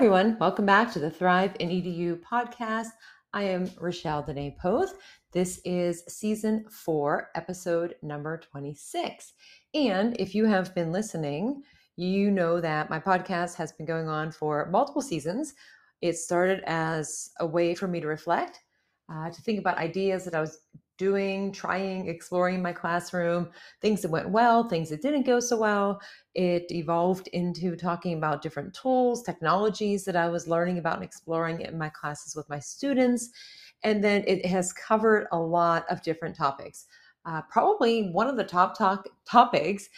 everyone. Welcome back to the Thrive in EDU podcast. I am Rachelle Dene Poth. This is season four, episode number 26. And if you have been listening, you know that my podcast has been going on for multiple seasons. It started as a way for me to reflect, uh, to think about ideas that I was doing, trying, exploring my classroom, things that went well, things that didn't go so well. It evolved into talking about different tools, technologies that I was learning about and exploring in my classes with my students. And then it has covered a lot of different topics. Uh, probably one of the top talk topics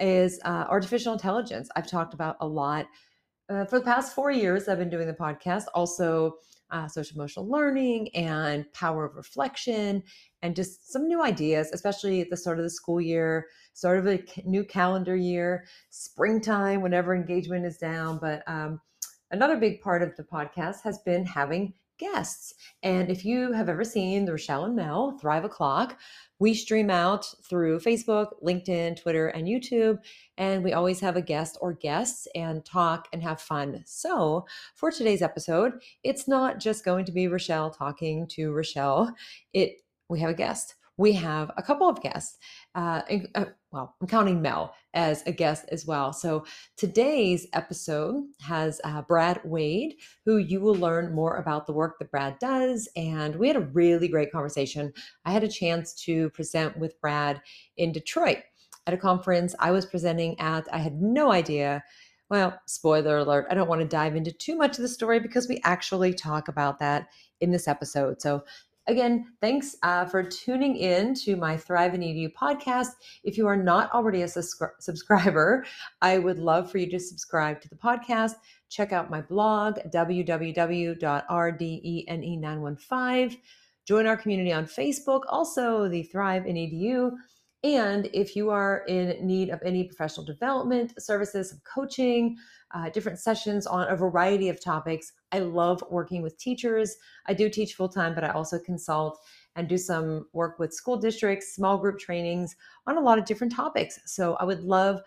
is uh, artificial intelligence. I've talked about a lot uh, for the past four years. I've been doing the podcast. Also, uh, social emotional learning and power of reflection and just some new ideas, especially at the start of the school year, start of a new calendar year, springtime, whenever engagement is down. But um, another big part of the podcast has been having guests. And if you have ever seen the Rachelle and Mel Thrive O'Clock, we stream out through Facebook, LinkedIn, Twitter, and YouTube. And we always have a guest or guests and talk and have fun. So for today's episode, it's not just going to be Rachelle talking to Rachelle. It we have a guest. We have a couple of guests. Uh, uh, well, I'm counting Mel as a guest as well. So today's episode has uh, Brad Waid, who you will learn more about the work that Brad does. And we had a really great conversation. I had a chance to present with Brad in Detroit at a conference I was presenting at. I had no idea. Well, spoiler alert, I don't want to dive into too much of the story because we actually talk about that in this episode. So Again, thanks uh, for tuning in to my Thrive in EDU podcast. If you are not already a subscriber, I would love for you to subscribe to the podcast. Check out my blog, www.rdene915. Join our community on Facebook, also the Thrive in EDU. And if you are in need of any professional development services, some coaching, uh, different sessions on a variety of topics. I love working with teachers. I do teach full time, but I also consult and do some work with school districts, small group trainings on a lot of different topics. So I would love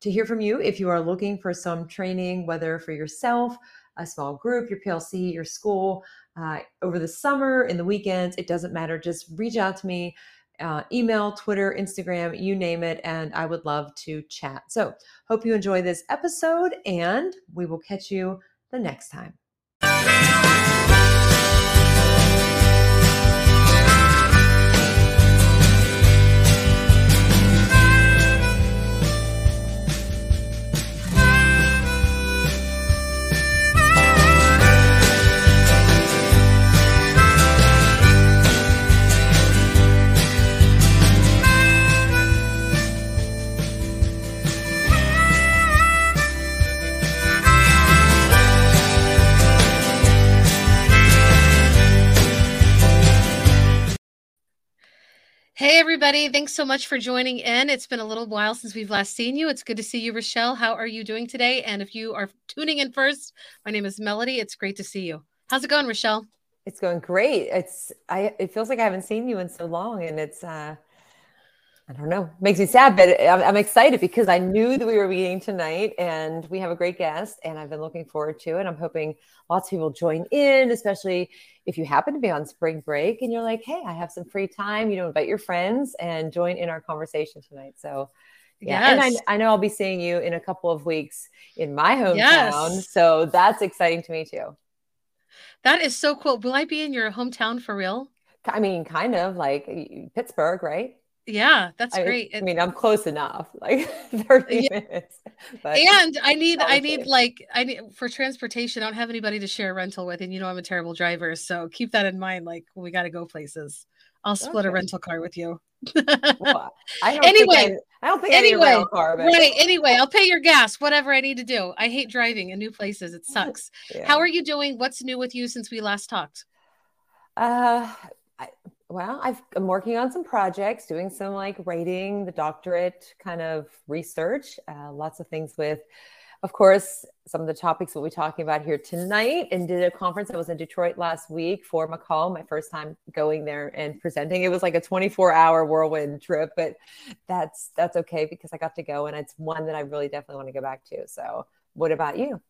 to hear from you if you are looking for some training, whether for yourself, a small group, your PLC, your school, uh, over the summer, in the weekends, it doesn't matter. Just reach out to me uh, email, Twitter, Instagram, you name it, and I would love to chat. So, hope you enjoy this episode, and we will catch you the next time. Hey, everybody. Thanks so much for joining in. It's been a little while since we've last seen you. It's good to see you, Rachelle. How are you doing today? And if you are tuning in first, my name is Melody. It's great to see you. How's it going, Rachelle? It's going great. It's I it feels like I haven't seen you in so long and it's uh I don't know, makes me sad, but I'm, I'm, excited because I knew that we were meeting tonight and we have a great guest and I've been looking forward to it. I'm hoping lots of people join in, especially if you happen to be on spring break and you're like, hey, I have some free time, you know, invite your friends and join in our conversation tonight. So, yeah. Yes. And I, I, know I'll be seeing you in a couple of weeks in my hometown. Yes. So that's exciting to me too. That is so cool. Will I be in your hometown for real? I mean, kind of like Pittsburgh, right? Yeah, that's I, great. I mean, I'm close enough, like 30 yeah. minutes. But and I need, I need like, I need for transportation. I don't have anybody to share a rental with, and you know I'm a terrible driver, so keep that in mind. Like, we got to go places. I'll split okay. a rental car with you. well, I anyway, I, I, don't think anyway, I need a car, but... right? Anyway, I'll pay your gas, whatever I need to do. I hate driving in new places. It sucks. yeah. How are you doing? What's new with you since we last talked? Uh, I, well, i am working on some projects, doing some like writing, the doctorate kind of research, uh, lots of things with, of course, some of the topics we'll be talking about here tonight. And did a conference. I was in Detroit last week for MACUL, my first time going there and presenting. It was like a 24 hour whirlwind trip, but that's that's okay because I got to go, and it's one that I really definitely want to go back to. So, what about you?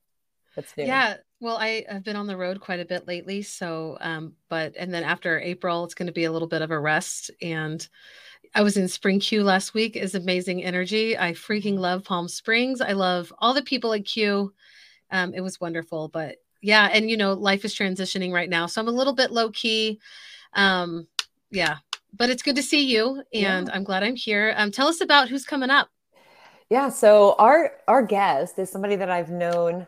That's new. Yeah. Well, I have been on the road quite a bit lately. So, um, but, and then after April, it's going to be a little bit of a rest. And I was in Spring CUE last week is amazing energy. I freaking love Palm Springs. I love all the people at CUE. Um, it was wonderful, but yeah. And you know, life is transitioning right now. So I'm a little bit low key. Um, yeah, but it's good to see you and yeah. I'm glad I'm here. Um, tell us about who's coming up. Yeah. So our, our guest is somebody that I've known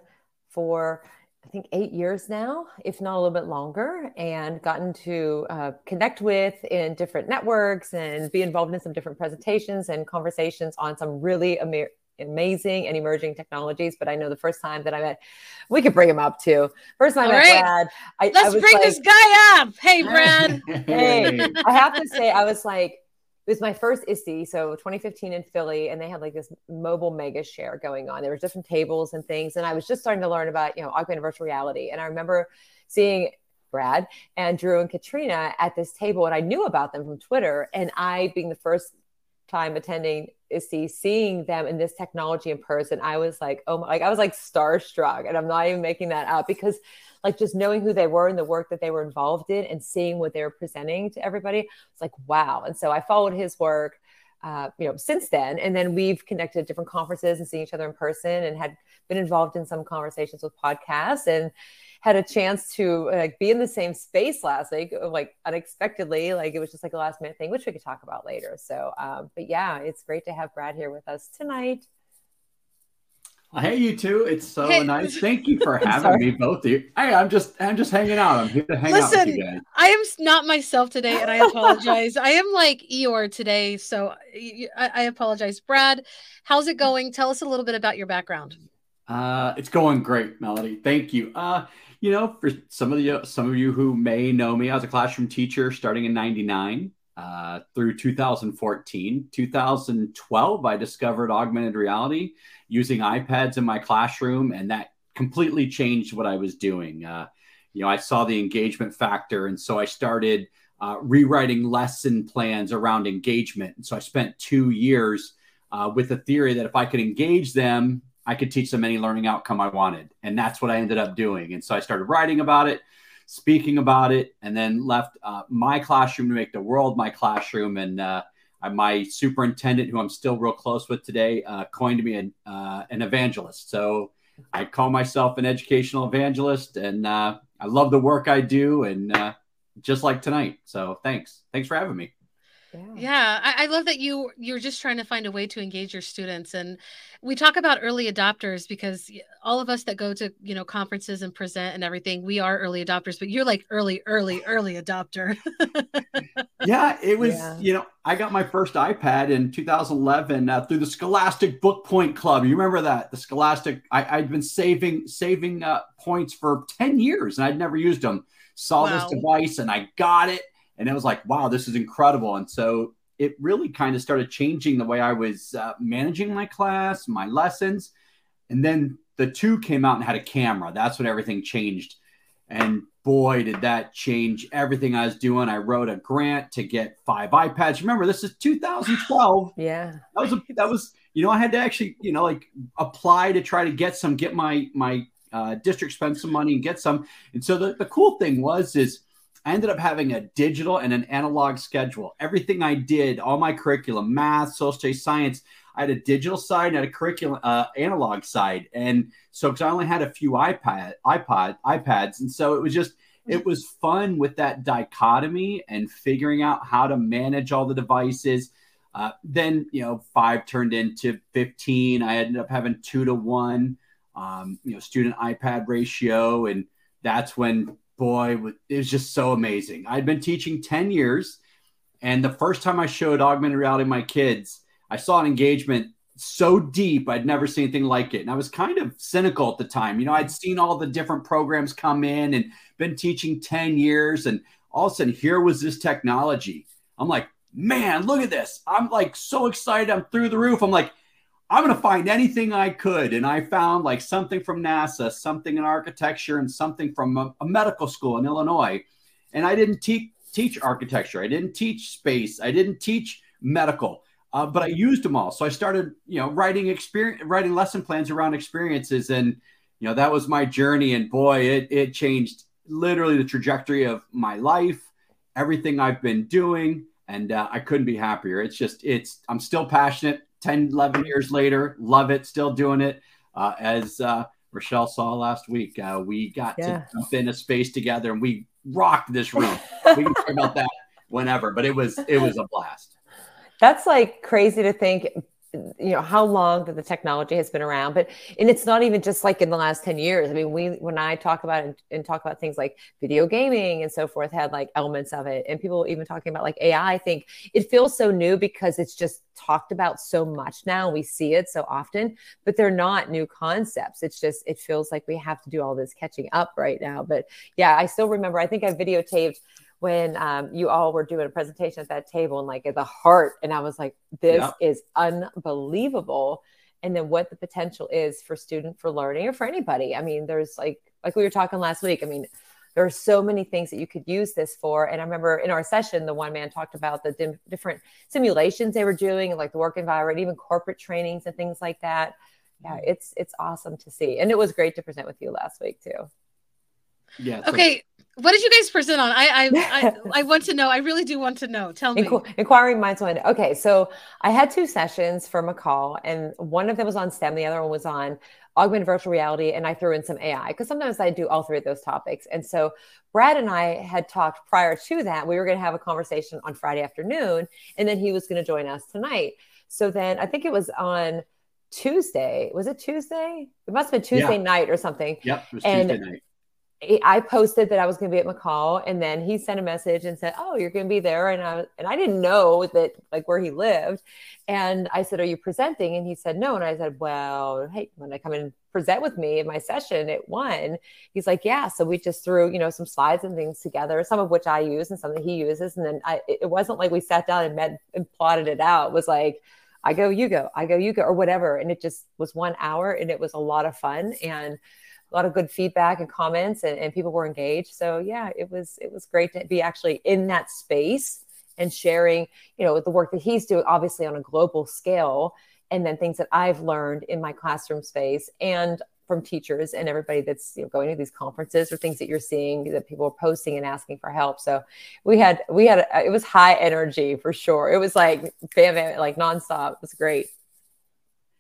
for I think eight years now, if not a little bit longer, and gotten to uh, connect with in different networks and be involved in some different presentations and conversations on some really am- amazing and emerging technologies. But I know the first time that I met, we could bring him up too. First time I met right. Brad, I, let's I bring like, this guy up. Hey, Brad. hey, I have to say, I was like, it was my first ISTE, so 2015 in Philly, and they had like this mobile mega share going on. There were different tables and things, and I was just starting to learn about you know augmented virtual reality. And I remember seeing Brad and Drew and Katrina at this table, and I knew about them from Twitter. And I, being the first time attending ISTE, seeing them in this technology in person, I was like, oh my, like I was like starstruck, and I'm not even making that up because like just knowing who they were and the work that they were involved in and seeing what they were presenting to everybody it's like wow and so i followed his work uh, you know since then. And then we've connected at different conferences and seen each other in person and had been involved in some conversations with podcasts and had a chance to like be in the same space last week like unexpectedly. Like it was just like a last minute thing which we could talk about later. So um, but yeah it's great to have brad here with us tonight Hey, you two! It's so hey. nice. Thank you for having me, both of you. Hey, I'm just, I'm just hanging out. I'm here to hang Listen, out with you guys. I am not myself today, and I apologize. I am like Eeyore today, so I, I, apologize. Brad, how's it going? Tell us a little bit about your background. Uh, it's going great, Melody. Thank you. Uh, you know, for some of you, some of you who may know me, I was a classroom teacher starting in '99 uh, through 2014. 2012, I discovered augmented reality using iPads in my classroom, and that completely changed what I was doing. Uh, you know, I saw the engagement factor, and so I started uh, rewriting lesson plans around engagement. And so I spent two years uh, with the theory that if I could engage them, I could teach them any learning outcome I wanted. And that's what I ended up doing. And so I started writing about it, speaking about it, and then left uh, my classroom to make the world my classroom. And uh, my superintendent, who I'm still real close with today, uh, coined me an, uh, an evangelist. So I call myself an educational evangelist, and uh, I love the work I do, and uh, just like tonight. So thanks, thanks for having me. Yeah, yeah I, I, love that you you're just trying to find a way to engage your students, and we talk about early adopters because all of us that go to you know conferences and present and everything, we are early adopters. But you're like early, early, early adopter. yeah, it was. Yeah. You know, I got my first iPad in 2011 uh, through the Scholastic Book Point Club. You remember that? The Scholastic. I, i'd been saving saving uh, points for 10 years, and I'd never used them. Saw wow. this device, and I got it and it was like, wow, this is incredible. And so it really kind of started changing the way I was uh, managing my class, my lessons. And then the two came out and had a camera. That's when everything changed. And boy, did that change everything I was doing. I wrote a grant to get five iPads. Remember, this is 2012. Yeah. That was a, that was, you know, I had to actually, you know, like apply to try to get some, get my my uh, district spend some money and get some. And so the, the cool thing was is I ended up having a digital and an analog schedule. Everything I did, all my curriculum, math, social studies, science, I had a digital side and had a curriculum uh, analog side. And so, because I only had a few iPad, iPod, iPads, and so it was just it was fun with that dichotomy and figuring out how to manage all the devices. Uh, then you know, five turned into fifteen. I ended up having two to one, um, you know, student iPad ratio, and that's when boy, it was just so amazing. I'd been teaching 10 years, and the first time I showed augmented reality to my kids, I saw an engagement so deep, I'd never seen anything like it. And I was kind of cynical at the time. You know, I'd seen all the different programs come in and been teaching 10 years, and all of a sudden, here was this technology. I'm like, man, look at this. I'm like so excited. I'm through the roof. I'm like, I'm going to find anything I could. And I found like something from NASA, something in architecture, and something from a, a medical school in Illinois. And I didn't te- teach architecture. I didn't teach space. I didn't teach medical. Uh, but I used them all. So I started, you know, writing experience, writing lesson plans around experiences. And you know, that was my journey. And boy, it, it changed literally the trajectory of my life, everything I've been doing. And uh, I couldn't be happier. It's just, it's, I'm still passionate 10, 11 years later, love it, still doing it. Uh, as uh, Rachelle saw last week, uh, we got yeah. to jump in a space together and we rocked this room. we can talk about that whenever, but it was, it was a blast. That's like crazy to think you know how long that the technology has been around but and it's not even just like in the last 10 years. I mean we when i talk about and, and, talk about things like video gaming and so forth had like elements of it and people even talking about like ai i think it feels so new because it's just talked about so much now. We see it so often but they're not new concepts. It's just it feels like we have to do all this catching up right now. But yeah i still remember i think i videotaped when um, you all were doing a presentation at that table and like at the heart and i was like this is unbelievable. And then what the potential is for student for learning or for anybody. I mean there's like like we were talking last week i mean there are so many things that you could use this for. And i remember in our session the one man talked about the dim- different simulations they were doing like the work environment even corporate trainings and things like that. Yeah it's it's awesome to see. And it was great to present with you last week too. Yeah okay what did you guys present on? I I, I, I want to know. I really do want to know. Tell me. Inqu- inquiring minds one. Okay, so I had two sessions for MACUL, and one of them was on STEM. The other one was on augmented virtual reality, and I threw in some AI because sometimes I do all three of those topics. And so Brad and I had talked prior to that. We were going to have a conversation on Friday afternoon, and then he was going to join us tonight. So then I think it was on Tuesday. Was it Tuesday? It must have been Tuesday yeah. night or something. Yep, it was and Tuesday night I posted that I was going to be at MACUL, and then he sent a message and said, "Oh, you're going to be there," and I and I didn't know that like where he lived, and I said, "Are you presenting?" And he said, "No," and I said, "Well, hey, when I come and present with me in my session at one," he's like, "Yeah." So we just threw you know some slides and things together, some of which I use and some that he uses, and then I it wasn't like we sat down and met and plotted it out. It was like. I go, you go, I go, you go, or whatever. And it just was one hour and it was a lot of fun. And a lot of good feedback and comments and, and people were engaged so yeah it was it was great to be actually in that space and sharing you know the work that he's doing obviously on a global scale and then things that i've learned in my classroom space and from teachers and everybody that's you know, going to these conferences or things that you're seeing that people are posting and asking for help. So we had we had it was high energy for sure. It was like bam, bam like nonstop. It was great.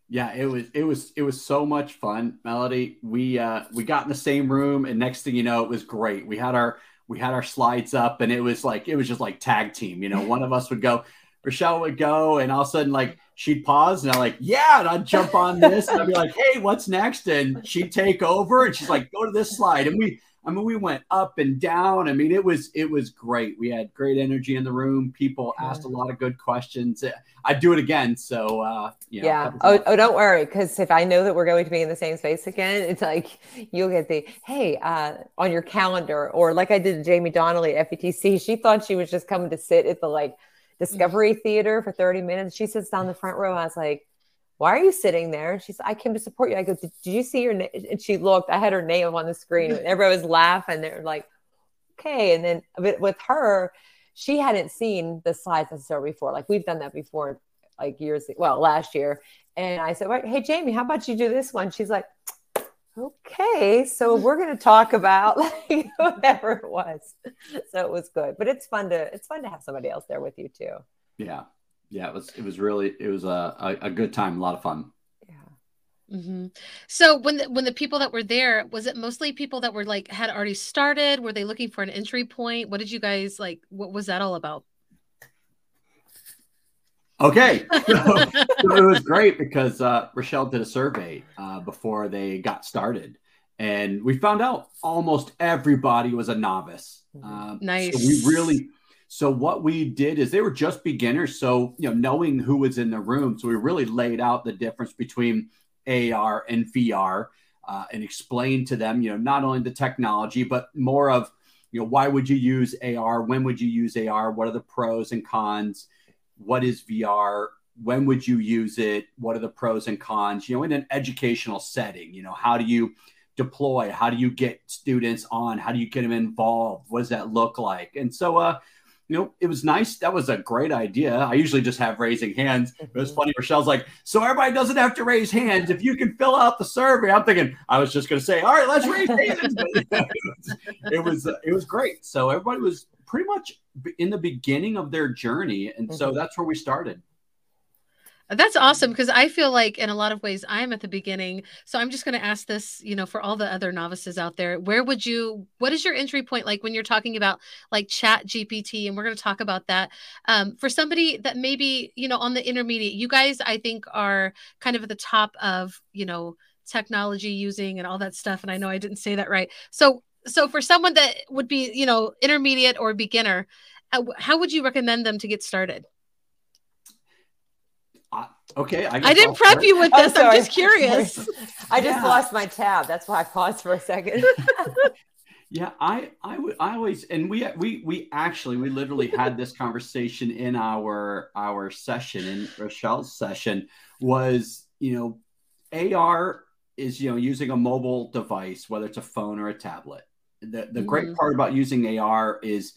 Yeah, it was it was it was so much fun, Melody. We uh we got in the same room and next thing you know, it was great. We had our we had our slides up and it was like it was just like tag team. You know, one of us would go, Rachelle would go, and all of a sudden, like she'd pause and I'm like, yeah, and I'd jump on this and I'd be like, hey, what's next? And she'd take over and she's like, go to this slide. And we I mean, we went up and down. I mean, it was it was great. We had great energy in the room. People asked a lot of good questions. I'd do it again. So uh, you know, yeah. Oh, oh, don't worry, because if I know that we're going to be in the same space again, it's like you'll get the hey uh, on your calendar, or like I did to Jaime Donally at FETC. She thought she was just coming to sit at the like Discovery Theater for 30 minutes. She sits down the front row. I was like, why are you sitting there? And she's, I came to support you. I go, did, did you see your name? And she looked, I had her name on the screen everybody was laughing. They're like, okay. And then with her, she hadn't seen the slides necessarily before. Like we've done that before, like years, well, last year. And I said, Hey, Jaime, how about you do this one? She's like, okay, so we're going to talk about like whatever it was. So it was good, but it's fun to, it's fun to have somebody else there with you too. Yeah yeah, it was it was really it was a, a, good time, a lot of fun. Yeah. Mm-hmm. So when the, when the people that were there, was it mostly people that were like had already started? Were they looking for an entry point? What did you guys like? What was that all about? Okay, so, so it was great because uh, Rachelle did a survey uh, before they got started, and we found out almost everybody was a novice. Uh, nice. So we really so what we did is they were just beginners. So, you know, knowing who was in the room. So we really laid out the difference between AR and VR uh, and explained to them, you know, not only the technology, but more of, you know, why would you use AR? When would you use AR? What are the pros and cons? What is VR? When would you use it? What are the pros and cons? You know, in an educational setting, you know, how do you deploy? How do you get students on? How do you get them involved? What does that look like? And so, uh, you know, it was nice. That was a great idea. I usually just have raising hands. It was Mhm. funny. Rachelle's like, so everybody doesn't have to raise hands. If you can fill out the survey, I'm thinking I was just going to say, all right, let's raise hands. But it was it was great. So everybody was pretty much in the beginning of their journey, and so Mhm. that's where we started. That's awesome because I feel like in a lot of ways I'm at the beginning. So I'm just going to ask this, you know, for all the other novices out there, where would you what is your entry point like when you're talking about like chat GPT and we're going to talk about that. Um, for somebody that maybe, you know, on the intermediate, you guys I think are kind of at the top of, you know, technology using and all that stuff and I know I didn't say that right. So so for someone that would be, you know, intermediate or beginner, uh, how would you recommend them to get started? Okay, I, I didn't prep you with I'm this. I'm, just curious. I just Yeah. lost my tab. That's why I paused for a second. Yeah, I I would I always and we we we actually we literally had this conversation in our our session in Rachelle's session was you know AR is you know using a mobile device whether it's a phone or a tablet. The the great Mhm. part about using AR is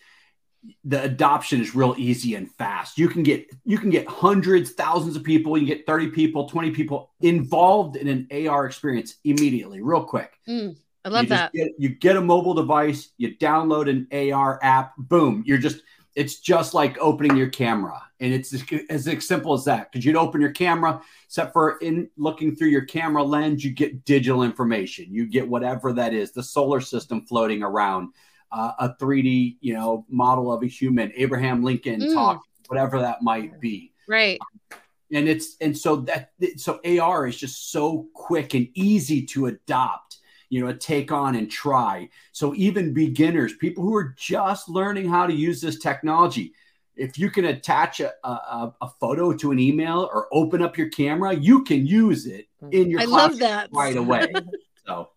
the adoption is real easy and fast. You can get you can get hundreds, thousands of people, you can get 30 people, 20 people involved in an AR experience immediately, real quick. Mm, I love you that. Get, you get a mobile device, you download an AR app, boom, you're just, it's just like opening your camera. And it's as, as simple as that. Because you'd open your camera, except for in looking through your camera lens, you get digital information. You get whatever that is, the solar system floating around, uh, a 3D, you know, model of a human, Abraham Lincoln Mm. talk, whatever that might be Right. and it's and so that so AR is just so quick and easy to adopt, you know, take on and try. So even beginners, people who are just learning how to use this technology, if you can attach a, a, a photo to an email or open up your camera, you can use it in your I love that. right away. So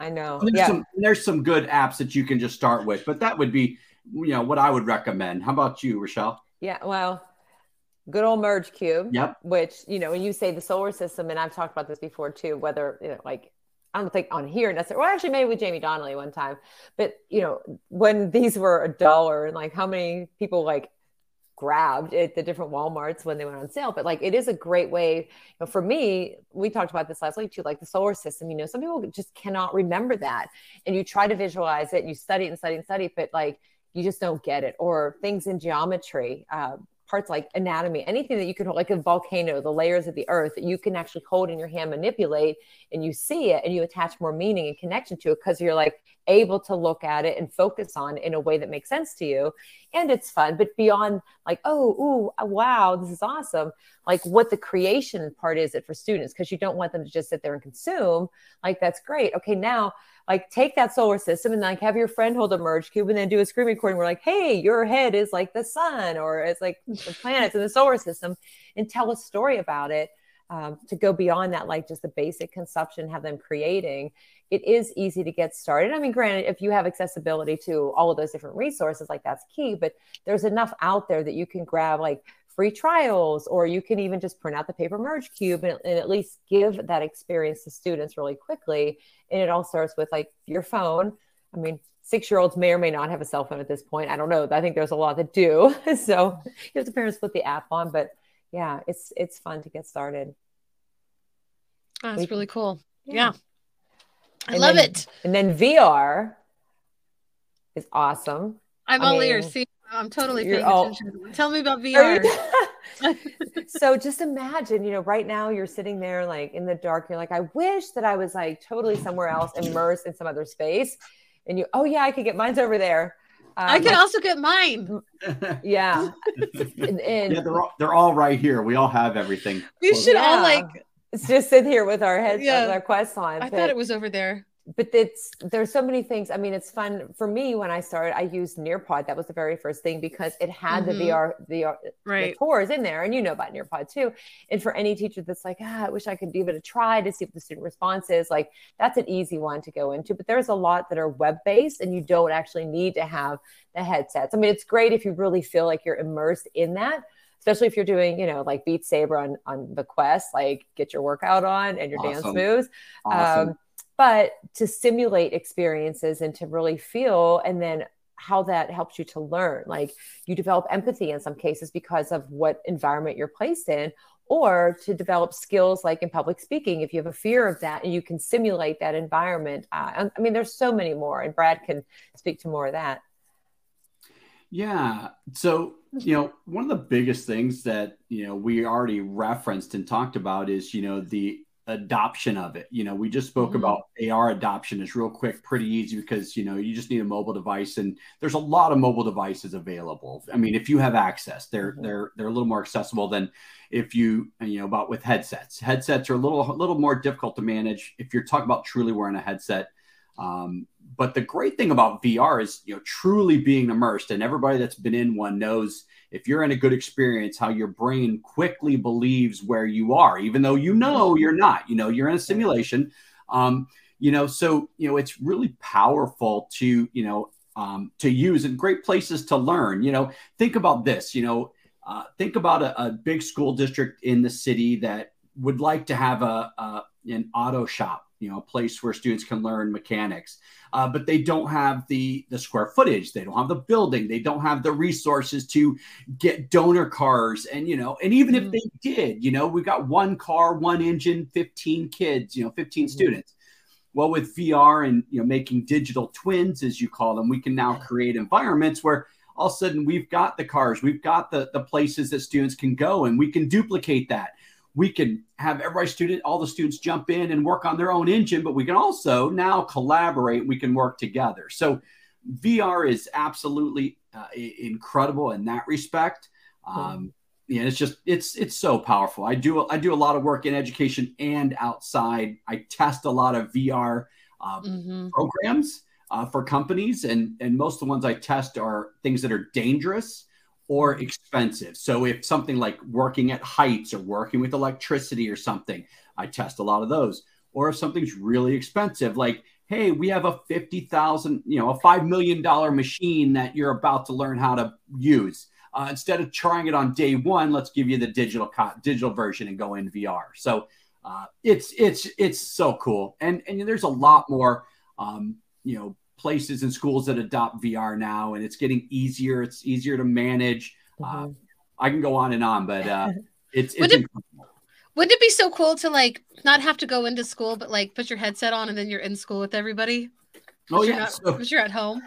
I know. there's Yeah. some there's some good apps that you can just start with, but that would be you know what I would recommend. How about you, Rachelle? Yeah. Well, good old merge cube. Yep. Which, you know, when you say the solar system, and I've talked about this before too, whether, you know, like, I don't think on here necessarily, well, actually, maybe with Jaime Donally one time, but, you know, when these were a dollar and like how many people like grabbed at the different Walmarts when they went on sale. But like, it is a great way. You know, for me, we talked about this last week too, like the solar system. You know, some people just cannot remember that, and you try to visualize it, and you study and study and study, but like you just don't get it. Or things in geometry, uh, parts like anatomy, anything that you can hold, like a volcano, the layers of the earth that you can actually hold in your hand, manipulate, and you see it, and you attach more meaning and connection to it because you're like able to look at it and focus on in a way that makes sense to you and it's fun. But beyond like oh ooh uh, wow this is awesome like what the creation part is it for students because you don't want them to just sit there and consume like that's great. Okay now like take that solar system and like have your friend hold a merge cube and then do a screen recording We're like hey your head is like the sun or it's like the planets in the solar system and tell a story about it um, to go beyond that like just the basic consumption have them creating it is easy to get started. I mean, granted, if you have accessibility to all of those different resources, like that's key, but there's enough out there that you can grab like free trials, or you can even just print out the paper merge cube and, and at least give that experience to students really quickly. And it all starts with like your phone. I mean, six year olds may or may not have a cell phone at this point. I don't know. I think there's a lot that do. so you have to parents put the app on, but yeah, it's it's fun to get started. Oh, that's We- really cool. Yeah. I And love then- it. And then VR is awesome. I'm I all mean, ears. See, I'm totally paying all- attention. Tell me about VR. so just imagine, you know, right now you're sitting there like in the dark. You're like, I wish that I was like totally somewhere else, immersed in some other space. And you, oh yeah, I could get mine's over there. I Um, can also get mine. yeah, and, and yeah, they're all, they're all right here. We all have everything. We close should all like. it's just sit here with our heads, Yeah. with our quests on. I but- thought it was over there. But it's there's so many things. I mean, it's fun for me when I started. I used Nearpod. That was the very first thing because it had Mhm. the VR VR Right. the tours in there, and you know about Nearpod too. And for any teacher that's like, ah, I wish I could give it a try to see what the student response is, like that's an easy one to go into. But there's a lot that are web based, and you don't actually need to have the headsets. I mean, it's great if you really feel like you're immersed in that. Especially if you're doing, you know, like Beat Saber on on the Quest, like get your workout on and your dance moves. Awesome. Um, but to simulate experiences and to really feel and then how that helps you to learn. Like you develop empathy in some cases because of what environment you're placed in, or to develop skills like in public speaking if you have a fear of that and you can simulate that environment uh, i mean there's so many more and brad can speak to more of that yeah so you know one of the biggest things that you know we already referenced and talked about is you know the adoption of it. You know, we just spoke mm-hmm. about AR adoption is real quick, pretty easy because you know you just need a mobile device, and there's a lot of mobile devices available. I mean, if you have access, they're mm-hmm. they're they're a little more accessible than if you you know about with headsets. Headsets are a little a little more difficult to manage if you're talking about truly wearing a headset. Um, but the great thing about VR is you know truly being immersed, and everybody that's been in one knows if you're in a good experience, how your brain quickly believes where you are, even though you know you're not. You know, you're in a simulation. Um, you know, so you know it's really powerful to you know um, to use and great places to learn. You know, think about this. You know, uh, think about a, a, big school district in the city that would like to have a, a an auto shop you know a place where students can learn mechanics. Uh, but they don't have the the square footage. They don't have the building. They don't have the resources to get donor cars. And you know and even mm-hmm. if they did you know we got one car one engine 15 kids you know 15 mm-hmm. students. Well with vr and you know making digital twins as you call them we can now create environments where all of a sudden we've got the cars we've got the the places that students can go and we can duplicate that we can have every student, all the students jump in and work on their own engine, but we can also now collaborate. We can work together. So VR is absolutely uh, incredible in that respect. Um, yeah, it's just it's it's so powerful. I do I do a lot of work in education and outside. I test a lot of VR um, mm-hmm. programs uh, for companies, and and most of the ones I test are things that are dangerous or expensive. So if something like working at heights or working with electricity or something, I test a lot of those. Or if something's really expensive, like, hey, we have a 50,000, you know, a $5 million machine that you're about to learn how to use. Uh, instead of trying it on day one, let's give you the digital co- digital version and go in VR. So uh, it's it's it's so cool, and and there's a lot more, um, you know, places and schools that adopt VR now, and it's getting easier. It's easier to manage. Mm-hmm. Uh, I can go on and on, but uh, it's, it's it, wouldn't it be so cool to like not have to go into school, but like put your headset on and then you're in school with everybody? Oh yeah, not, so you're at home.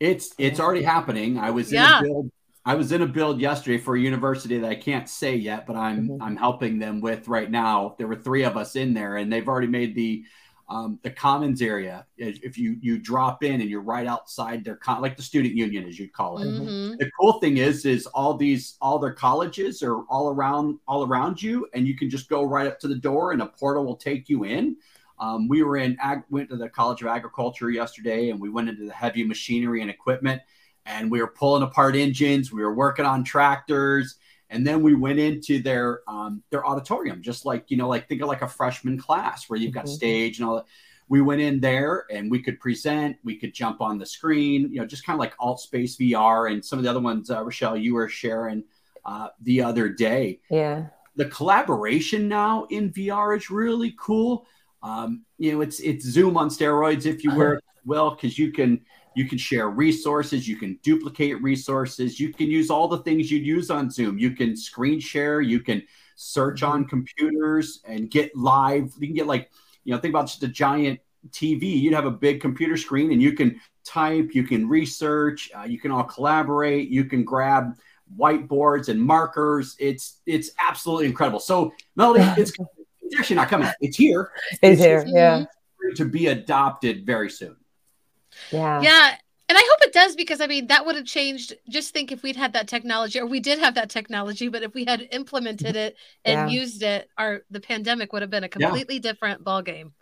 It's it's already happening. I was yeah. in a build. I was in a build yesterday for a university that I can't say yet, but I'm mm-hmm. I'm helping them with right now. There were three of us in there, and they've already made the um, the commons area if you you drop in and you're right outside their con- like the student union as you'd call it mm-hmm. the cool thing is is all these all their colleges are all around all around you and you can just go right up to the door and a portal will take you in um, we were in ag- went to the college of agriculture yesterday and we went into the heavy machinery and equipment and we were pulling apart engines we were working on tractors and then we went into their um, their auditorium, just like you know, like think of like a freshman class where you've got mm-hmm. stage and all that. We went in there and we could present, we could jump on the screen, you know, just kind of like Alt Space VR and some of the other ones, uh, Rachelle, you were sharing uh, the other day. Yeah. The collaboration now in VR is really cool. Um, you know, it's it's Zoom on steroids, if you were, will, because you can you can share resources, you can duplicate resources, you can use all the things you'd use on Zoom. You can screen share, you can search on computers and get live. You can get like, you know, think about just a giant TV. You'd have a big computer screen and you can type, you can research, uh, you can all collaborate, you can grab whiteboards and markers. It's it's absolutely incredible. So Melody, it's, it's actually not coming. It's here. It's, it's here. Yeah. To be adopted very soon. Yeah. Yeah. And I hope it does because I mean that would have changed. Just think if we'd had that technology, or we did have that technology, but if we had implemented it and yeah. used it, our the pandemic would have been a completely yeah. different ball game.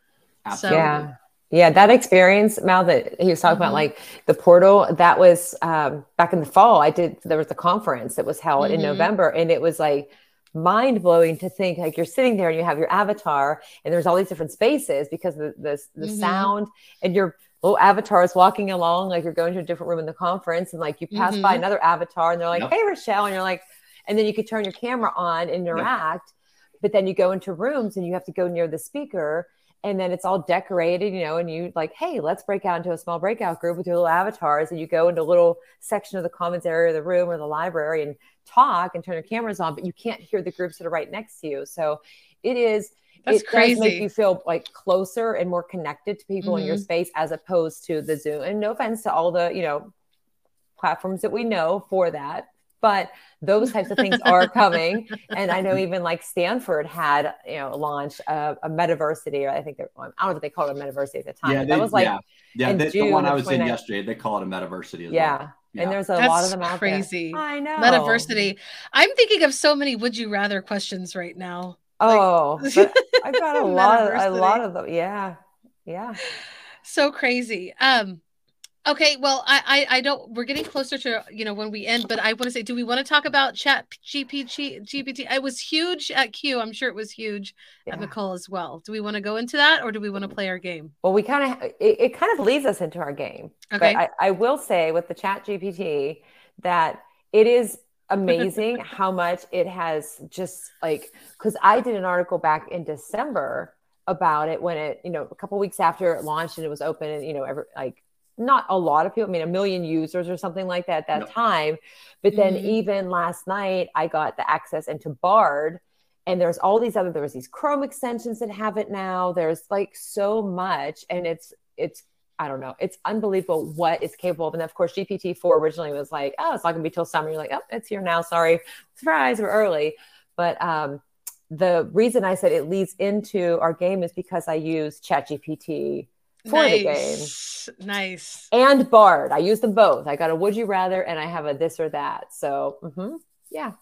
So, yeah. Yeah, that experience, Mal, that he was talking mm-hmm. about, like the portal, that was um, back in the fall. I did, there was a conference that was held mm-hmm. in November, and it was like mind blowing to think like you're sitting there and you have your avatar, and there's all these different spaces because the, the, the mm-hmm. sound, and you're little avatars walking along, like you're going to a different room in the conference, and like you pass mm-hmm. by another avatar, and they're like, yep. "Hey, Rachelle," and you're like, and then you could turn your camera on, interact, yep. but then you go into rooms and you have to go near the speaker, and then it's all decorated, you know, and you like, hey, let's break out into a small breakout group with your little avatars, and you go into a litlittle section of the commons area of the room or the library and talk and turn your cameras on, but you can't hear the groups that are right next to you. So it is That's it crazy. does make you feel like closer and more connected to people in your Mhm. space as opposed to the Zoom. And no offense to all the, you know, platforms that we know for that. But those types of things are coming, and I know even like Stanford had, you know, launched a, a metaversity, or I think they're, I don't know what they called it a metaversity at the time. Yeah, but they, that was like, yeah, yeah. in The, the one I was in yesterday, they call it a metaversity as yeah. well. And there's a That's lot of them out crazy. there. I know. Metaversity. I'm thinking of so many would you rather questions right now. Oh, but I've got a lot, of, a lot of them. Yeah, yeah. so crazy um okay well I, I i don't we're getting closer to you know when we end but i want to say do we want to talk about chat gpt gpt it was huge at CUE i'm sure it was huge at yeah. MACUL as well do we want to go into that or do we want to play our game Well, we kind of it, it kind of leads us into our game. okay But I, I will say with the Chat GPT that it is amazing how much it has just like because I did an article back in December about it when it you know a couple weeks after it launched and it was open and you know every like not a lot of people I mean a million users or something like that at that Yep. time but then Mhm. even last night I got the access into Bard and there's all these other there was these chrome extensions that have it now there's like so much and it's it's i don't know. It's unbelievable what it's capable of. And of course gpt-4 originally was like oh it's not going to be till summer. You're like oh it's here now. Sorry. Surprise we're early. But um the reason i said it leads into our game is because i use ChatGPT for the game. Nice. Nice. And bard. I use them both. I got a would you rather and i have a this or that. So mhm, yeah.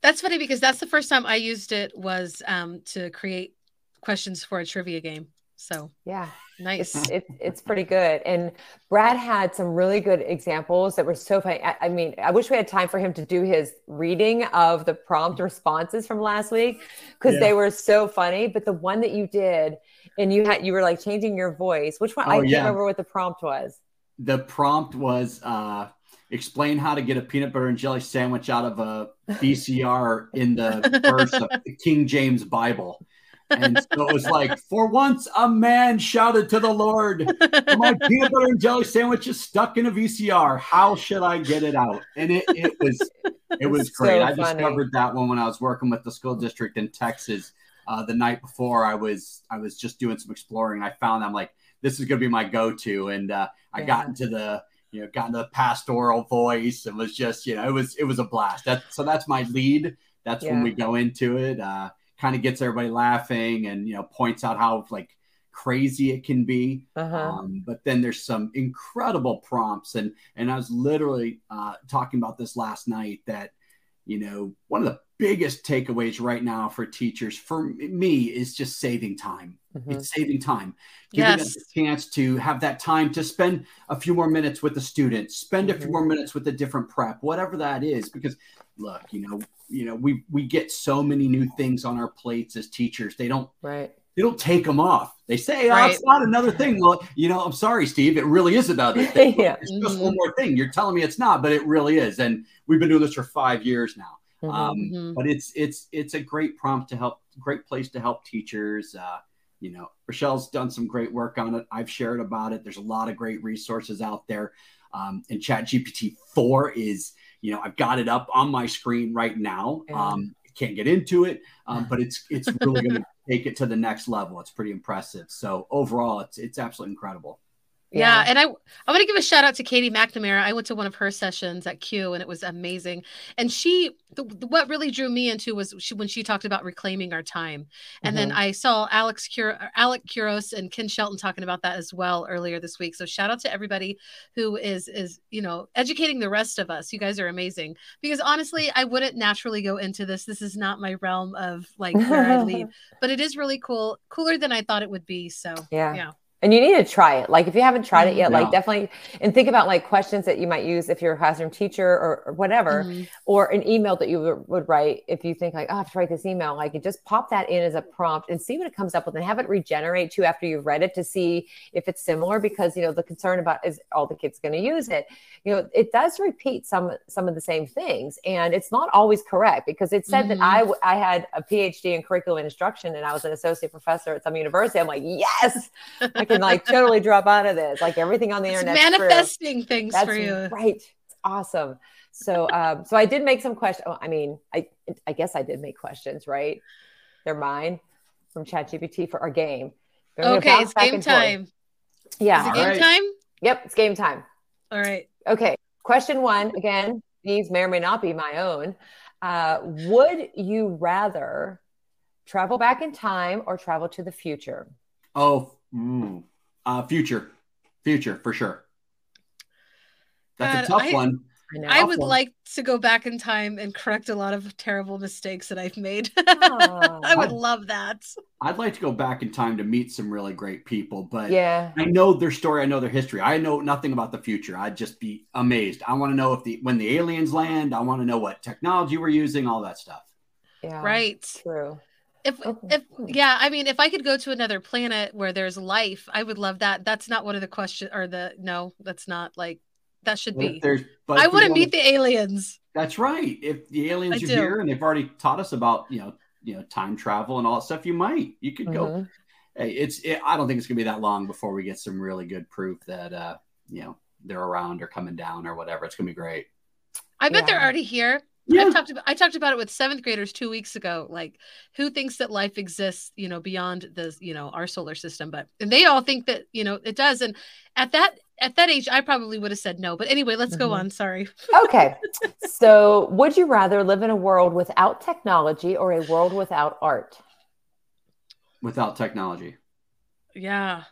That's funny because that's the first time i used it was um to create questions for a trivia game so yeah nice it's it, it's pretty good and brad had some really good examples that were so funny I, I mean i wish we had time for him to do his reading of the prompt responses from last week because Yeah. they were so funny but the one that you did and you had you were like changing your voice which one i Oh, can't yeah. remember what the prompt was The prompt was uh, explain how to get a peanut butter and jelly sandwich out of a VCR in the verse of the King James Bible. And so it was like, for once a man shouted to the Lord, my peanut butter and jelly sandwich is stuck in a VCR. How should I get it out? And it, it was it was great. so I discovered that one when I was working with the school district in Texas uh, the night before. I was I was just doing some exploring. I found I'm like, this is going to be my go-to. And uh, I got into the you know got into the pastoral voice and was just you know it was it was a blast. That so that's my lead. That's when we go into it. Uh, kind of gets everybody laughing and you know points out how like crazy it can be. uh-huh Um, but then there's some incredible prompts, and and I was literally uh, talking about this last night that you know one of the biggest takeaways right now for teachers for me is just saving time. Mhm. It's saving time, giving Yes. us a chance to have that time to spend a few more minutes with the students, spend a few Mhm. more minutes with a different prep, whatever that is. Because look, you know, you know, we we get so many new things on our plates as teachers. They don't right they don't take them off. They say, oh, Right. it's not another thing. Well, you know, I'm sorry, Steve. It really is another thing. Yeah. It's just Mhm. one more thing. You're telling me it's not, but it really is. And we've been doing this for five years now. Mhm. Um, Mhm. But it's it's it's a great prompt to help, great place to help teachers. Uh, you know, Rachelle's done some great work on it. I've shared about it. There's a lot of great resources out there. Um, and Chat GPT 4 is, you know, I've got it up on my screen right now. Um, can't get into it, um, but it's it's really going to take it to the next level. It's pretty impressive. So overall, it's it's absolutely incredible. Yeah, and I I want to give a shout out to Katie McNamara. I went to one of her sessions at CUE, and it was amazing. And she, the, what really drew me into was she, when she talked about reclaiming our time. And then mm-hmm. I saw Alex Cur- Alec Couros and Ken Shelton talking about that as well earlier this week. So shout out to everybody who is is you know educating the rest of us. You guys are amazing. Because honestly, I wouldn't naturally go into this. This is not my realm of like where I lead, but it is really cool, cooler than I thought it would be. So Yeah. yeah. And you need to try it. Like if you haven't tried it yet like definitely and think about like questions that you might use if you're a classroom teacher or, or whatever Mhm. or an email that you would, would write if you think like oh, i have to write this email like you just pop that in as a prompt and see what it comes up with and have it regenerate too after you've read it to see if it's similar because you know the concern about is all the kids going to use it? You know it does repeat some some of the same things and it's not always correct because it said that Mhm. I w- I had a phd in curriculum instruction and i was an associate professor at some university. I'm like yes can like totally drop out of this like everything on the It's internet manifesting things that's for you. right it's awesome so um so i did make some questions i mean i i guess i did make questions right they're mine from ChatGPT for our game They're Okay, it's game and forth. time. yeah Is it game right. time? yep it's game time All right. Okay. Question one again, these may or may not be my own. Uh, would you rather travel back in time or travel to the future? Oh, mm, uh, future, future for sure. That's a tough I- one. I. I would Awful. like to go back in time and correct a lot of terrible mistakes that I've made. Oh. I would I'd- love that. I'd like to go back in time to meet some really great people, but yeah. I know their story. I know their history. I know nothing about the future. I'd just be amazed. I want to know if the when the aliens land. I want to know what technology we're using. All that stuff. Yeah. Right. True. If Okay. if yeah, I mean, if I could go to another planet where there's life, I would love that. That's not one of the questions or the no, that's not like that should But be. there's, but I want to meet the aliens. That's right. If the aliens I are do. here and they've already taught us about you know you know time travel and all that stuff, you might you could go. Mhm. Hey, it's it, I don't think it's gonna be that long before we get some really good proof that uh you know they're around or coming down or whatever. It's gonna be great. I bet they're already here. Yeah. I talked about I talked about it with seventh graders two weeks ago. Like, who thinks that life exists, you know, beyond the you know our solar system? But and they all think that you know it does. And at that at that age, I probably would have said no. But anyway, let's go Mhm. on. Sorry. Okay. so, would you rather live in a world without technology or a world without art? Without technology. Yeah.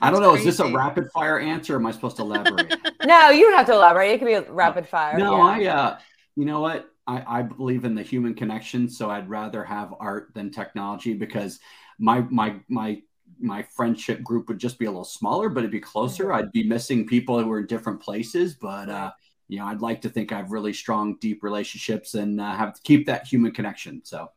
I don't That's know. Is this a rapid fire answer? Or am I supposed to elaborate? No, you don't have to elaborate. It could be a rapid fire. no, yeah. I uh you know what? I, I believe in the human connection, so I'd rather have art than technology because my my my my friendship group would just be a little smaller, but it'd be closer. Mhm. I'd be missing people who were in different places, but uh, you know, I'd like to think I have really strong, deep relationships and uh, have to keep that human connection. So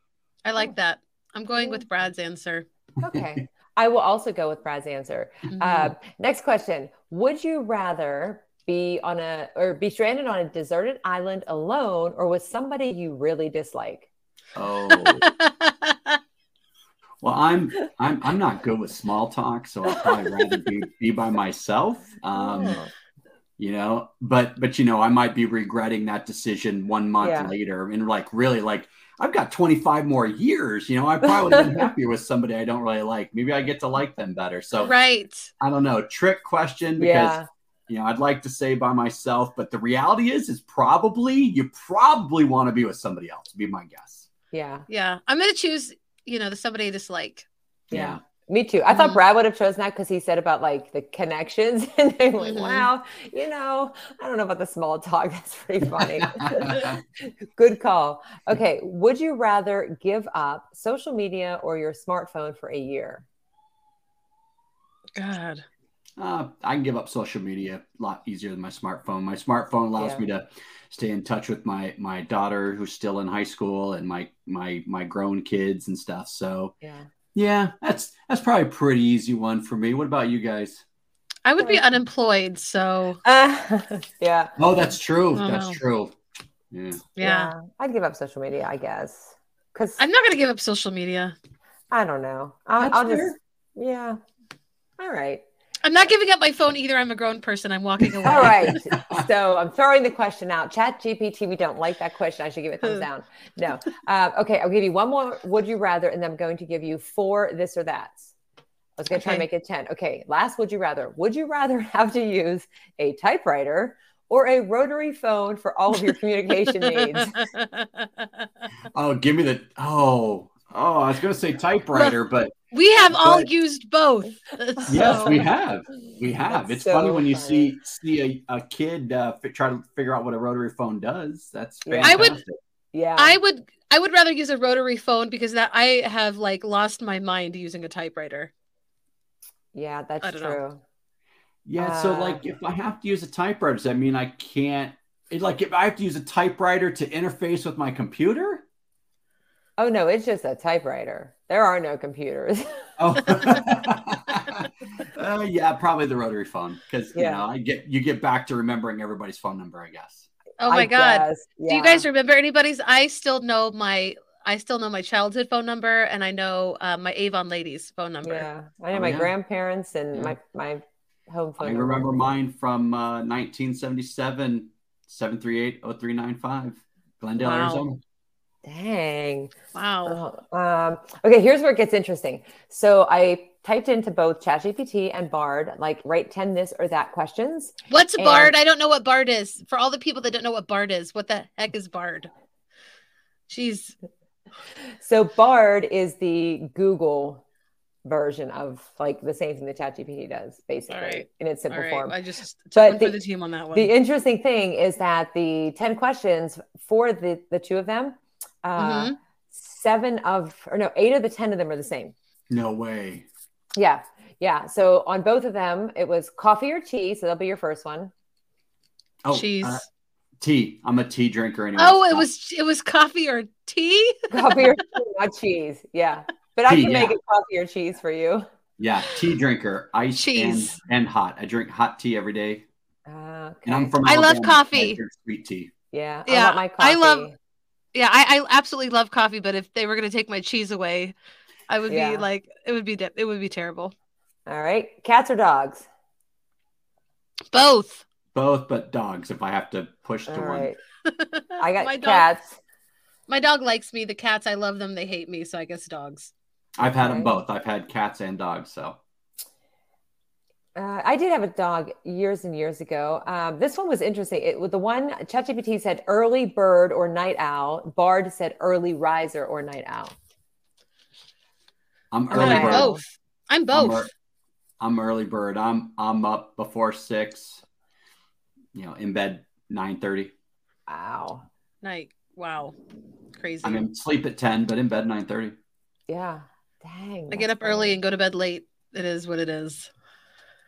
I like that. I'm going with Brad's answer. Okay. I will also go with Brad's answer. Mhm. Uh, next question. Would you rather be on a or be stranded on a deserted island alone or with somebody you really dislike? oh well, I'm I'm I'm not good with small talk, so I'd probably rather be, be by myself. Um, Oh. You know but but you know i might be regretting that decision one month Yeah. later and like really like i've got 25 more years you know i probably would have been happier with somebody i don't really like maybe i get to like them better so right. i don't know trick question because yeah. you know i'd like to say by myself but the reality is is probably you probably want to be with somebody else be my guess Yeah. Yeah. I'm gonna choose, you know, the somebody I dislike. Yeah. Me too. I thought Mhm. Brad would have chosen that because he said about like the connections, and they're like, Mhm. "Wow, you know, I don't know about the small talk. That's pretty funny." Good call. Okay, would you rather give up social media or your smartphone for a year? God. Uh, I can give up social media a lot easier than my smartphone. My smartphone allows Yeah. me to stay in touch with my my daughter who's still in high school and my my my grown kids and stuff. So Yeah. Yeah, that's that's probably a pretty easy one for me. What about you guys? I would be unemployed, so Uh, yeah. Oh, that's true. Oh, That's no. true. Yeah. yeah. I'd give up social media, I guess, because I'm not gonna give up social media. I don't know. I'll, I'll just, yeah. All right. I'm not giving up my phone either. I'm a grown person. I'm walking away. All right. so I'm throwing the question out. Chat GPT, we don't like that question. I should give it thumbs down. No. Uh, okay. I'll give you one more. Would you rather? And then I'm going to give you four this or that's. I was going to try and make it 10. Okay. Last, would you rather? Would you rather have to use a typewriter or a rotary phone for all of your communication needs? Oh, give me the oh oh. I was gonna say typewriter, but we have all But- used both. yes, So- we have. We have. That's it's funny when you funny. see see a, a kid uh, fi- try to figure out what a rotary phone does. That's Yeah. fantastic. I would- Yeah. I would I would rather use a rotary phone because that I have like lost my mind using a typewriter. Yeah, that's I don't know. true. Yeah. so Uh, like if I have to use a typewriter, does that mean I can't it, like if I have to use a typewriter to interface with my computer? Oh no, it's just a typewriter. There are no computers. Oh, uh, yeah, probably the rotary phone because you know I get you get back to remembering everybody's phone number, I guess. Oh my I god. guess, Do you guys remember anybody's? I still know my I still know my childhood phone number and I know uh, my Avon ladies phone number. Yeah, I know Oh, my yeah. grandparents and Yeah. my my home phone. I number. remember mine from uh, 1977, 738-0395, Glendale, Wow. Arizona. Dang. Wow. Oh, um, okay, here's where it gets interesting. So I typed into both ChatGPT and Bard, like write 10 this or that questions. What's and- Bard? I don't know what Bard is. For all the people that don't know what Bard is, what the heck is Bard? Jeez. So Bard is the Google version of like the same thing that ChatGPT does, basically, All right. in its simple right. form. I just But the- the team on that one. The interesting thing is that the 10 questions for the, the two of them, uh, Mhm. seven of, or no, eight of the 10 of them are the same. No way. Yeah. Yeah. So on both of them, it was coffee or tea. So that'll be your first one. Oh, Cheese. uh, tea. I'm a tea drinker anyway. oh, it was it was coffee or tea? Coffee or tea, not cheese. Yeah. But I Tea, can make yeah. it coffee or cheese for you. Yeah, tea drinker, ice Cheese. and, and hot. I drink hot tea every day, Uh, and I'm okay. from. I love coffee. I drink sweet tea. yeah. Yeah, want my coffee. I love- Yeah, I, I absolutely love coffee, but if they were gonna take my cheese away, I would Yeah. be like it would be de- it would be terrible. All right. Cats or dogs? Both. Both, but dogs. If I have to push to All one, right. I got my dog, cats. My dog likes me. The cats, I love them. They hate me. So I guess dogs. I've had them both. I've had cats and dogs. So Uh, I did have a dog years and years ago. Um, this one was interesting. It with the one ChatGPT said early bird or night owl. Bard said early riser or night owl. I'm I'm early bird. both. I'm I'm, both. I'm early bird. I'm I'm up before six. You know, in bed nine thirty. Wow. Night. Wow. Crazy. I mean, sleep at ten, but in bed nine thirty. Yeah. Dang. I get up early and go to bed late. It is what it is.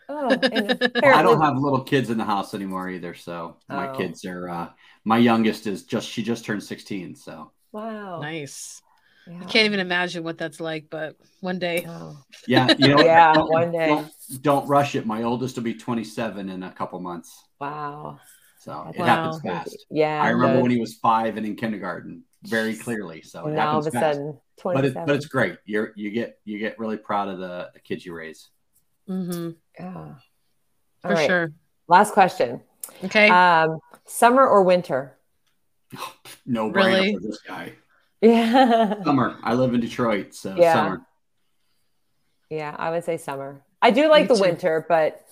Oh, Well, I don't have little kids in the house anymore either. So my Oh. kids are. uh My youngest is just she just turned sixteen. So Wow. Nice. Yeah. I can't even imagine what that's like, but one day. Wow. yeah, you know, Yeah, don't- one day. Don't, don't rush it. My oldest will be twenty seven in a couple months. Wow. So it Wow. happens fast. Yeah. I remember those- when he was five and in kindergarten very clearly. So it now all happens of a fast. sudden, But, it, but it's great. You're you get you get really proud of the, the kids you raise. Hmm yeah. For All right. sure. Last question. Okay. Um, summer or winter? No brainer Really? for this guy. Yeah. Summer. I live in Detroit, so Yeah. summer. yeah, I would say summer. I do like Me the too. winter, but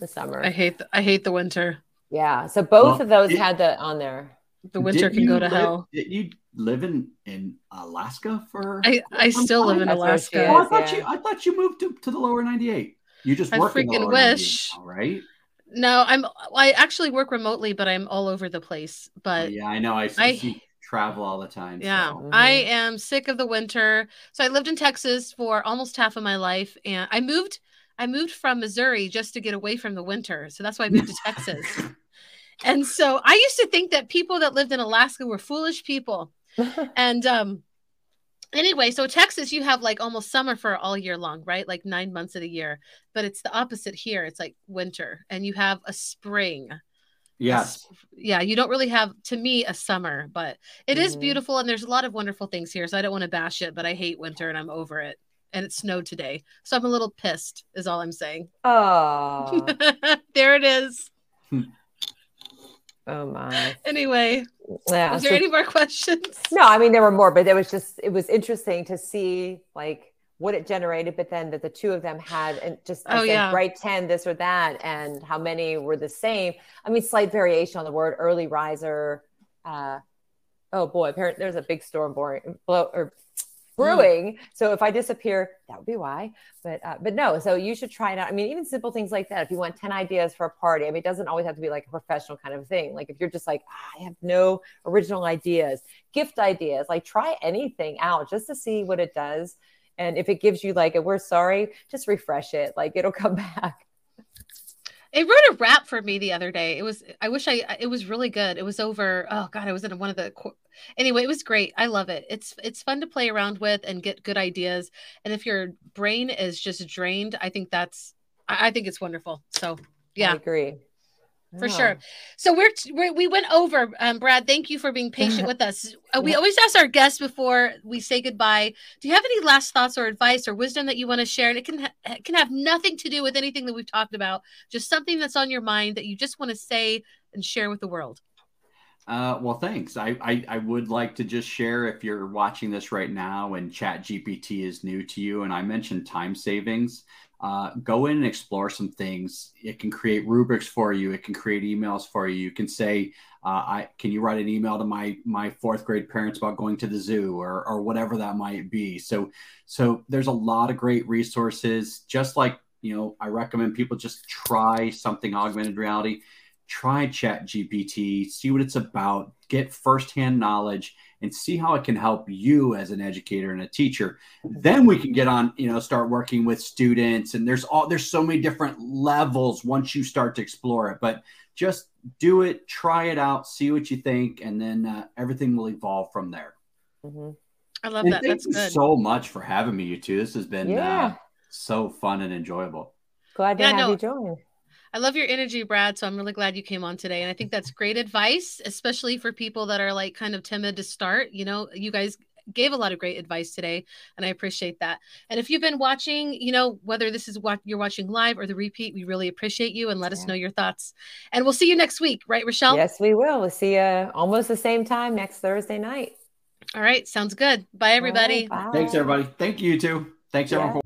the summer. I hate the, I hate the winter. yeah. So both Well, of those it- had that on there. The winter can go to live- hell. Did you live in in Alaska for? I, I still live in That's where Alaska. Oh, I thought yeah. you. I thought you moved to, to the lower ninety eight. You just I work in freaking lower 98 wish. now, right? No, I'm I actually work remotely, but I'm all over the place. But yeah, I know. I, I- see travel all the time. Yeah, so. I Mhm. am sick of the winter. So I lived in Texas for almost half of my life, and I moved. I moved from Missouri just to get away from the winter. So that's why I moved to Texas. And so I used to think that people that lived in Alaska were foolish people. And um, anyway, so Texas, you have like almost summer for all year long, right? Like nine months of the year. But it's the opposite here. It's like winter, and you have a spring. yes. yeah you don't really have to me a summer but it is Mhm. beautiful and there's a lot of wonderful things here so i don't want to bash it but i hate winter and i'm over it and it snowed today so i'm a little pissed is all i'm saying oh, there it is oh my. anyway Yeah. is there so- any more questions no, I mean there were more, but it was just it was interesting to see like what it generated, but then that the two of them had and just Oh, said yeah. write 10, this or that, and how many were the same. I mean, slight variation on the word early riser. Uh oh boy, apparently there's a big storm boring blow or brewing. So if I disappear, that would be why. But uh, but no, so you should try it out. I mean, even simple things like that. If you want 10 ideas for a party, I mean, it doesn't always have to be like a professional kind of thing. Like if you're just like, ah, I have no original ideas, gift ideas, like try anything out just to see what it does. And if it gives you like a we're sorry, just refresh it. Like it'll come back. It wrote a rap for me the other day. It was I wish I it was really good. It was over oh god, I was in one of the anyway, it was great. I love it. It's it's fun to play around with and get good ideas. And if your brain is just drained, I think that's I, I think it's wonderful. So yeah. I agree for sure. So we're, we're, we went over. Um, Brad, thank you for being patient with us. Uh, we always ask our guests before we say goodbye. Do you have any last thoughts or advice or wisdom that you want to share? And it can ha- it can have nothing to do with anything that we've talked about. Just something that's on your mind that you just want to say and share with the world. Uh, well, thanks. I, I, I would like to just share if you're watching this right now and Chat GPT is new to you, and I mentioned time savings uh, go in and explore some things. It can create rubrics for you. It can create emails for you. You can say, uh, "I can you write an email to my my fourth grade parents about going to the zoo or or whatever that might be." So so there's a lot of great resources. Just like you know, I recommend people just try something augmented reality. Try Chat GPT, see what it's about, get firsthand knowledge and see how it can help you as an educator and a teacher. Then we can get on you know start working with students and there's all there's so many different levels once you start to explore it. But just do it try it out see what you think and then uh, everything will evolve from there. Mm-hmm. i love and that. thank that's good. so much for having me you two. This has been uh, yeah. uh, so fun and enjoyable. Glad to yeah, have no, you join I love your energy, Brad. So I'm really glad you came on today. And I think that's great advice, especially for people that are like kind of timid to start. You know, you guys gave a lot of great advice today and i appreciate that and if you've been watching you know whether this is what you're watching live or the repeat we really appreciate you and let yeah. us know your thoughts and we'll see you next week right Rachelle yes we will we'll see you almost the same time next thursday night all right sounds good bye everybody right, bye. thanks everybody thank you too thanks yeah. everyone for